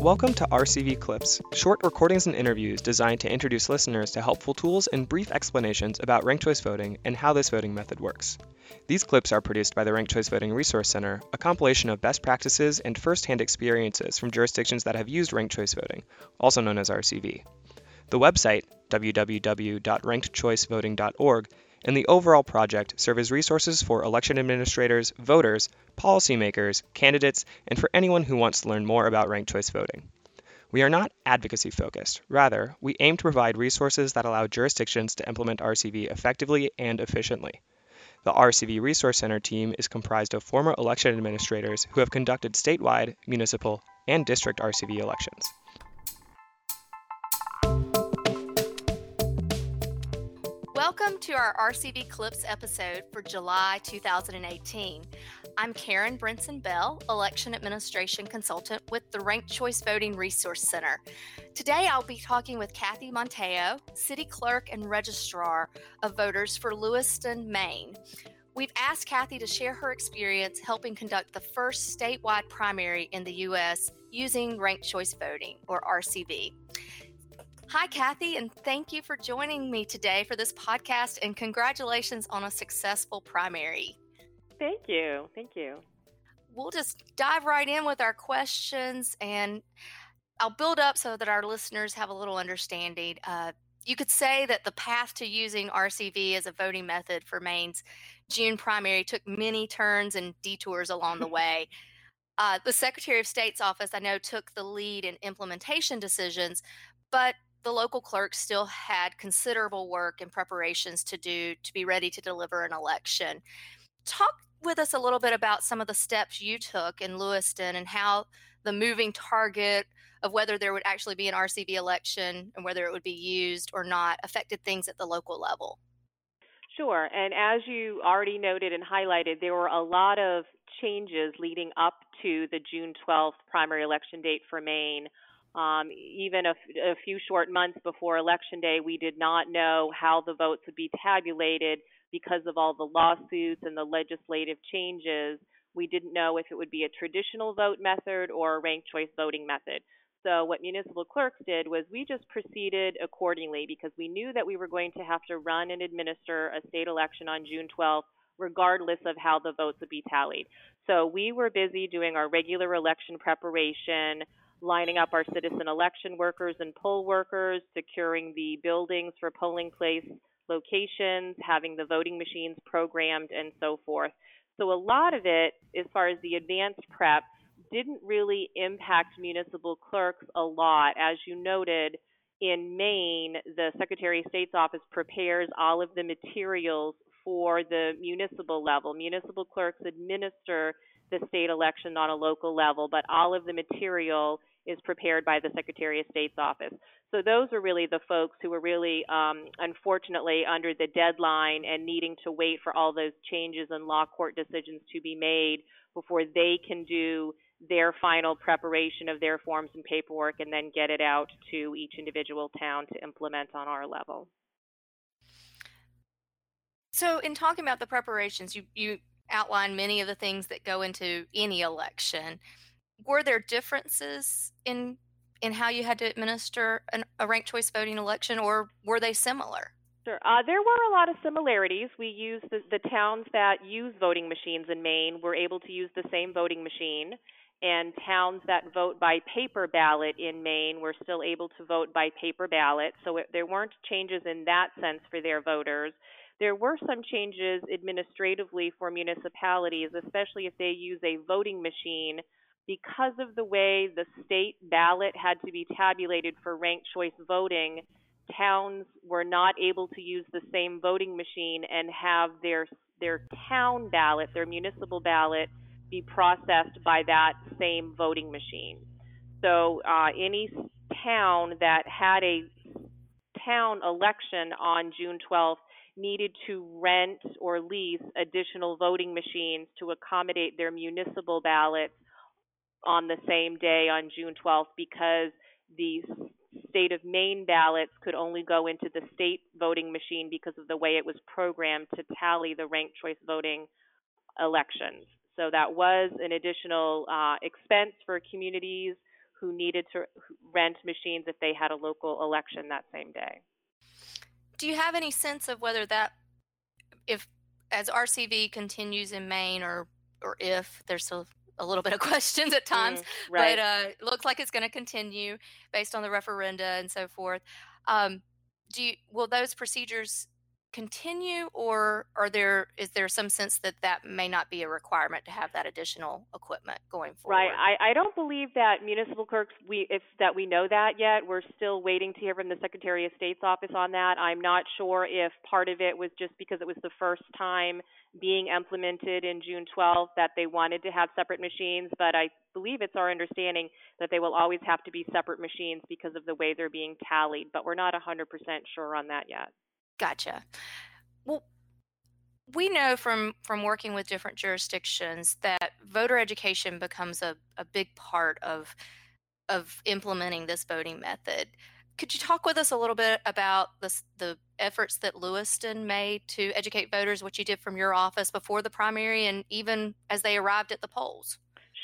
Welcome to RCV Clips, short recordings and interviews designed to introduce listeners to helpful tools and brief explanations about ranked choice voting and how this voting method works. These clips are produced by the Ranked Choice Voting Resource Center, a compilation of best practices and first-hand experiences from jurisdictions that have used ranked choice voting, also known as RCV. The website, www.rankedchoicevoting.org, and the overall project serve as resources for election administrators, voters, policymakers, candidates, and for anyone who wants to learn more about ranked choice voting. We are not advocacy focused. Rather, we aim to provide resources that allow jurisdictions to implement RCV effectively and efficiently. The RCV Resource Center team is comprised of former election administrators who have conducted statewide, municipal, and district RCV elections. Welcome to our RCV Clips episode for July 2018. I'm Karen Brinson Bell, Election Administration Consultant with the Ranked Choice Voting Resource Center. Today I'll be talking with Kathy Montejo, City Clerk and Registrar of Voters for Lewiston, Maine. We've asked Kathy to share her experience helping conduct the first statewide primary in the U.S. using ranked choice voting, or RCV. Hi, Kathy, and thank you for joining me today for this podcast, and congratulations on a successful primary. Thank you. Thank you. We'll just dive right in with our questions, and I'll build up so that our listeners have a little understanding. Uh, you could say that the path to using RCV as a voting method for Maine's June primary took many turns and detours along the way. Uh, the Secretary of State's office, I know, took the lead in implementation decisions, but the local clerk still had considerable work and preparations to do to be ready to deliver an election. Talk with us a little bit about some of the steps you took in Lewiston and how the moving target of whether there would actually be an RCV election and whether it would be used or not affected things at the local level. Sure. And as you already noted and highlighted, there were a lot of changes leading up to the June 12th primary election date for Maine. Um, even a, a few short months before Election Day, we did not know how the votes would be tabulated because of all the lawsuits and the legislative changes. We didn't know if it would be a traditional vote method or a ranked choice voting method. So, what municipal clerks did was we just proceeded accordingly because we knew that we were going to have to run and administer a state election on June 12th, regardless of how the votes would be tallied. So, we were busy doing our regular election preparation lining up our citizen election workers and poll workers, securing the buildings for polling place locations, having the voting machines programmed, and so forth. So, a lot of it, as far as the advanced prep, didn't really impact municipal clerks a lot. As you noted, in Maine, the Secretary of State's office prepares all of the materials for the municipal level. Municipal clerks administer the state election on a local level, but all of the material is prepared by the Secretary of State's office. So those are really the folks who were really, um, unfortunately, under the deadline and needing to wait for all those changes and law court decisions to be made before they can do their final preparation of their forms and paperwork and then get it out to each individual town to implement on our level. So, in talking about the preparations, you, you outline many of the things that go into any election. Were there differences in in how you had to administer an, a ranked choice voting election, or were they similar? Sure. Uh, there were a lot of similarities. We used the, the towns that use voting machines in Maine were able to use the same voting machine, and towns that vote by paper ballot in Maine were still able to vote by paper ballot. So it, there weren't changes in that sense for their voters. There were some changes administratively for municipalities, especially if they use a voting machine. Because of the way the state ballot had to be tabulated for ranked choice voting, towns were not able to use the same voting machine and have their their town ballot, their municipal ballot, be processed by that same voting machine. So uh, any town that had a town election on June 12th needed to rent or lease additional voting machines to accommodate their municipal ballots on the same day on June 12th because the state of Maine ballots could only go into the state voting machine because of the way it was programmed to tally the ranked choice voting elections. So that was an additional uh, expense for communities who needed to rent machines if they had a local election that same day. Do you have any sense of whether that, if as RCV continues in Maine, or or if there's still a little bit of questions at times, mm, right. but uh, it looks like it's going to continue based on the referenda and so forth. Um, do you, will those procedures continue or are there is there some sense that that may not be a requirement to have that additional equipment going forward? Right i, I don't believe that municipal clerks we if that we know that yet we're still waiting to hear from the secretary of state's office on that. I'm not sure if part of it was just because it was the first time being implemented in june 12th that they wanted to have separate machines but i believe it's our understanding that they will always have to be separate machines because of the way they're being tallied but we're not 100% sure on that yet Gotcha. Well, we know from from working with different jurisdictions that voter education becomes a, a big part of of implementing this voting method. Could you talk with us a little bit about the the efforts that Lewiston made to educate voters, what you did from your office before the primary and even as they arrived at the polls?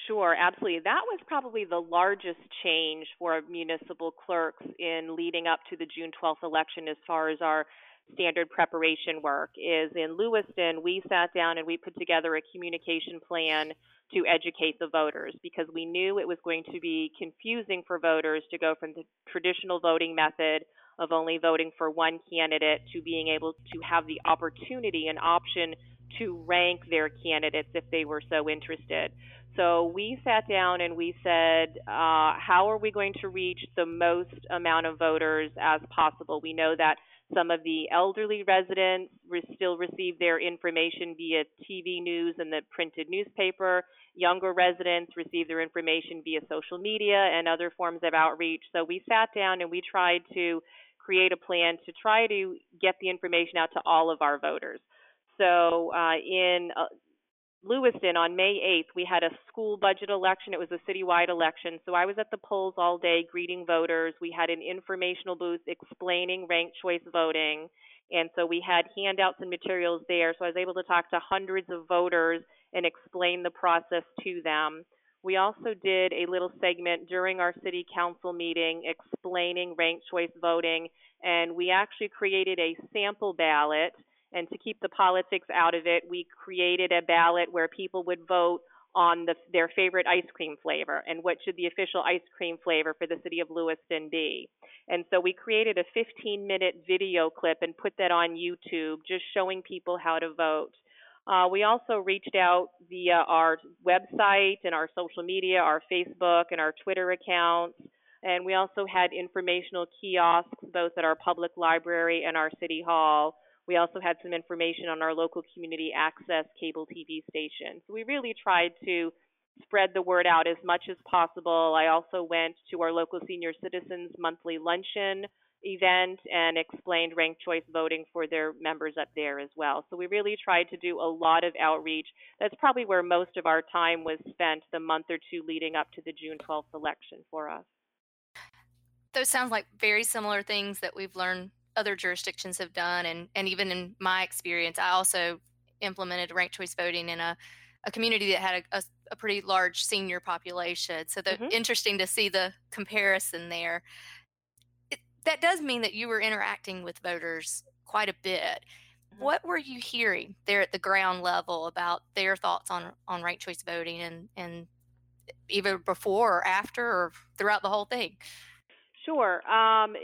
Sure, absolutely. That was probably the largest change for municipal clerks in leading up to the June 12th election as far as our standard preparation work is in Lewiston, we sat down and we put together a communication plan to educate the voters because we knew it was going to be confusing for voters to go from the traditional voting method of only voting for one candidate to being able to have the opportunity and option to rank their candidates if they were so interested. So we sat down and we said, uh, how are we going to reach the most amount of voters as possible? We know that some of the elderly residents re- still receive their information via TV news and the printed newspaper. Younger residents receive their information via social media and other forms of outreach. So we sat down and we tried to create a plan to try to get the information out to all of our voters. So uh, in uh, Lewiston on May 8th, we had a school budget election. It was a citywide election. So I was at the polls all day greeting voters. We had an informational booth explaining ranked choice voting. And so we had handouts and materials there. So I was able to talk to hundreds of voters and explain the process to them. We also did a little segment during our city council meeting explaining ranked choice voting. And we actually created a sample ballot and to keep the politics out of it, we created a ballot where people would vote on the, their favorite ice cream flavor and what should the official ice cream flavor for the city of Lewiston be. And so we created a 15 minute video clip and put that on YouTube just showing people how to vote. Uh, we also reached out via our website and our social media, our Facebook and our Twitter accounts. And we also had informational kiosks both at our public library and our city hall we also had some information on our local community access cable TV station. So we really tried to spread the word out as much as possible. I also went to our local senior citizens monthly luncheon event and explained ranked choice voting for their members up there as well. So we really tried to do a lot of outreach. That's probably where most of our time was spent the month or two leading up to the June 12th election for us. Those sound like very similar things that we've learned other jurisdictions have done and and even in my experience i also implemented ranked choice voting in a, a community that had a, a, a pretty large senior population so that mm-hmm. interesting to see the comparison there it, that does mean that you were interacting with voters quite a bit mm-hmm. what were you hearing there at the ground level about their thoughts on on ranked choice voting and and either before or after or throughout the whole thing Sure. Um,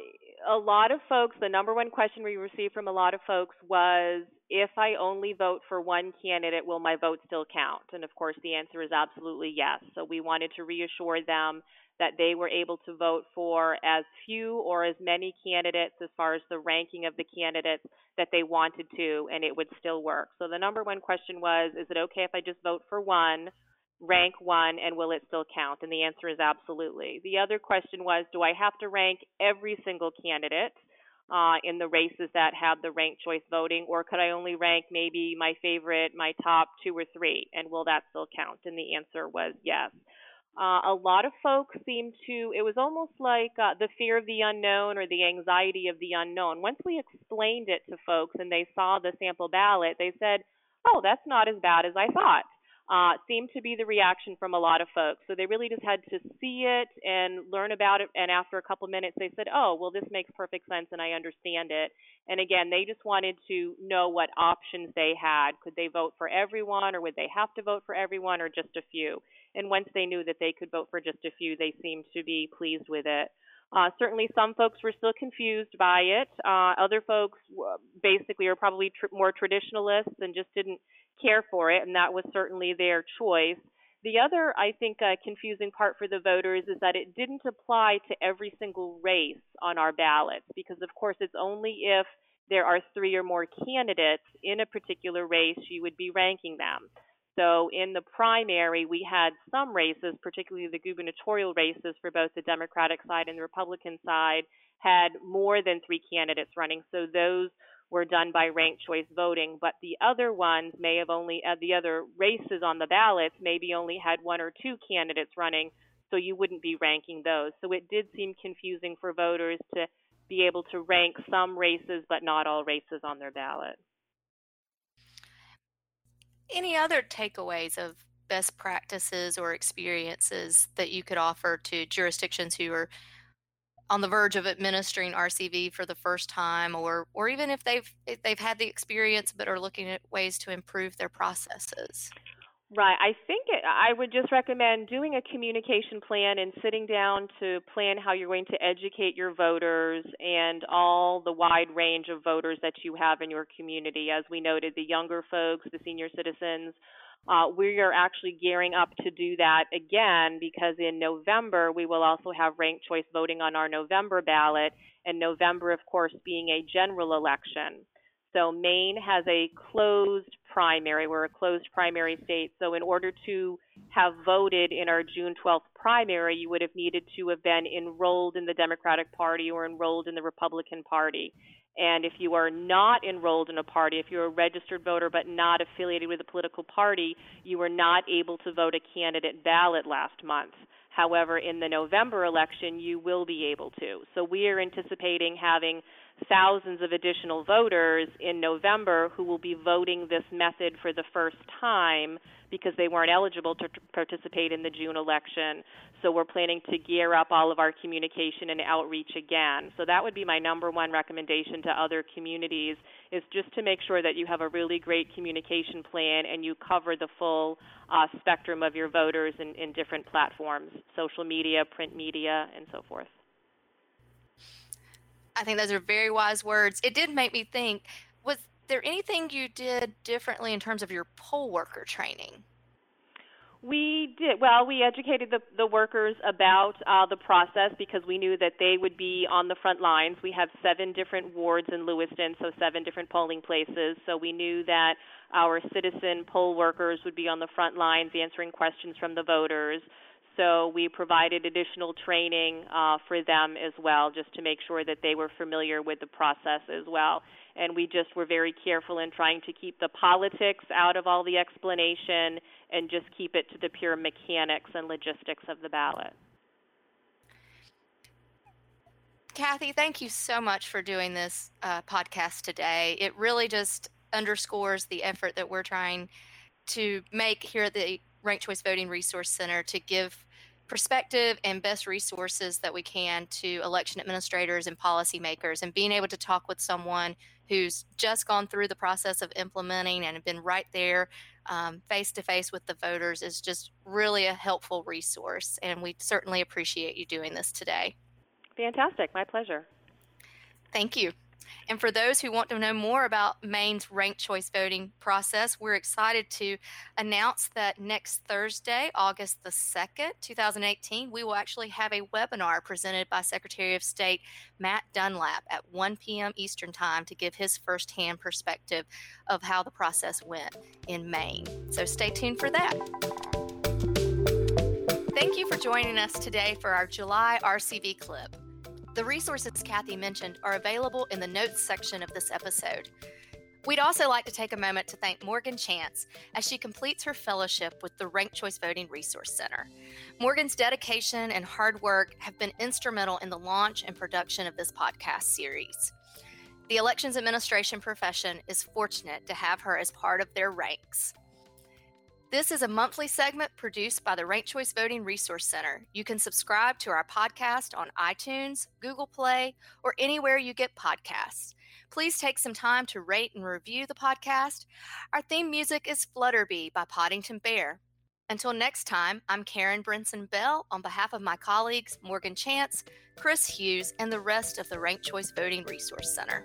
a lot of folks, the number one question we received from a lot of folks was if I only vote for one candidate, will my vote still count? And of course, the answer is absolutely yes. So we wanted to reassure them that they were able to vote for as few or as many candidates as far as the ranking of the candidates that they wanted to, and it would still work. So the number one question was is it okay if I just vote for one? Rank one and will it still count? And the answer is absolutely. The other question was do I have to rank every single candidate uh, in the races that have the ranked choice voting, or could I only rank maybe my favorite, my top two or three, and will that still count? And the answer was yes. Uh, a lot of folks seem to, it was almost like uh, the fear of the unknown or the anxiety of the unknown. Once we explained it to folks and they saw the sample ballot, they said, oh, that's not as bad as I thought. Uh, seemed to be the reaction from a lot of folks. So they really just had to see it and learn about it. And after a couple minutes, they said, oh, well, this makes perfect sense and I understand it. And again, they just wanted to know what options they had. Could they vote for everyone or would they have to vote for everyone or just a few? And once they knew that they could vote for just a few, they seemed to be pleased with it. Uh, certainly, some folks were still confused by it. Uh, other folks basically are probably tr- more traditionalists and just didn't care for it, and that was certainly their choice. The other, I think, uh, confusing part for the voters is that it didn't apply to every single race on our ballots, because of course it's only if there are three or more candidates in a particular race you would be ranking them. So in the primary, we had some races, particularly the gubernatorial races for both the Democratic side and the Republican side, had more than three candidates running. So those were done by ranked choice voting, but the other ones may have only, uh, the other races on the ballots maybe only had one or two candidates running, so you wouldn't be ranking those. So it did seem confusing for voters to be able to rank some races, but not all races on their ballot. Any other takeaways of best practices or experiences that you could offer to jurisdictions who are on the verge of administering RCV for the first time, or or even if they've if they've had the experience but are looking at ways to improve their processes? Right. I think it, I would just recommend doing a communication plan and sitting down to plan how you're going to educate your voters and all the wide range of voters that you have in your community. As we noted, the younger folks, the senior citizens, uh, we are actually gearing up to do that again because in November we will also have ranked choice voting on our November ballot, and November, of course, being a general election. So Maine has a closed primary. We're a closed primary state. So in order to have voted in our June 12th primary, you would have needed to have been enrolled in the Democratic Party or enrolled in the Republican Party. And if you are not enrolled in a party, if you're a registered voter but not affiliated with a political party, you were not able to vote a candidate ballot last month. However, in the November election, you will be able to. So we are anticipating having thousands of additional voters in November who will be voting this method for the first time because they weren't eligible to participate in the June election. So we're planning to gear up all of our communication and outreach again. So that would be my number one recommendation to other communities is just to make sure that you have a really great communication plan and you cover the full uh, spectrum of your voters in, in different platforms, social media, print media, and so forth. I think those are very wise words. It did make me think there anything you did differently in terms of your poll worker training? We did. Well, we educated the, the workers about uh, the process because we knew that they would be on the front lines. We have seven different wards in Lewiston, so seven different polling places. So we knew that our citizen poll workers would be on the front lines answering questions from the voters. So we provided additional training uh, for them as well, just to make sure that they were familiar with the process as well. And we just were very careful in trying to keep the politics out of all the explanation and just keep it to the pure mechanics and logistics of the ballot. Kathy, thank you so much for doing this uh, podcast today. It really just underscores the effort that we're trying to make here at the Ranked Choice Voting Resource Center to give perspective and best resources that we can to election administrators and policymakers and being able to talk with someone who's just gone through the process of implementing and been right there face to face with the voters is just really a helpful resource and we certainly appreciate you doing this today. Fantastic. My pleasure. Thank you and for those who want to know more about Maine's ranked choice voting process, we're excited to announce that next Thursday, August the 2nd, 2018, we will actually have a webinar presented by Secretary of State Matt Dunlap at 1 p.m. Eastern Time to give his firsthand perspective of how the process went in Maine. So stay tuned for that. Thank you for joining us today for our July RCV clip. The resources Kathy mentioned are available in the notes section of this episode. We'd also like to take a moment to thank Morgan Chance as she completes her fellowship with the Ranked Choice Voting Resource Center. Morgan's dedication and hard work have been instrumental in the launch and production of this podcast series. The elections administration profession is fortunate to have her as part of their ranks. This is a monthly segment produced by the Ranked Choice Voting Resource Center. You can subscribe to our podcast on iTunes, Google Play, or anywhere you get podcasts. Please take some time to rate and review the podcast. Our theme music is Flutterbee by Poddington Bear. Until next time, I'm Karen Brinson Bell on behalf of my colleagues Morgan Chance, Chris Hughes, and the rest of the Ranked Choice Voting Resource Center.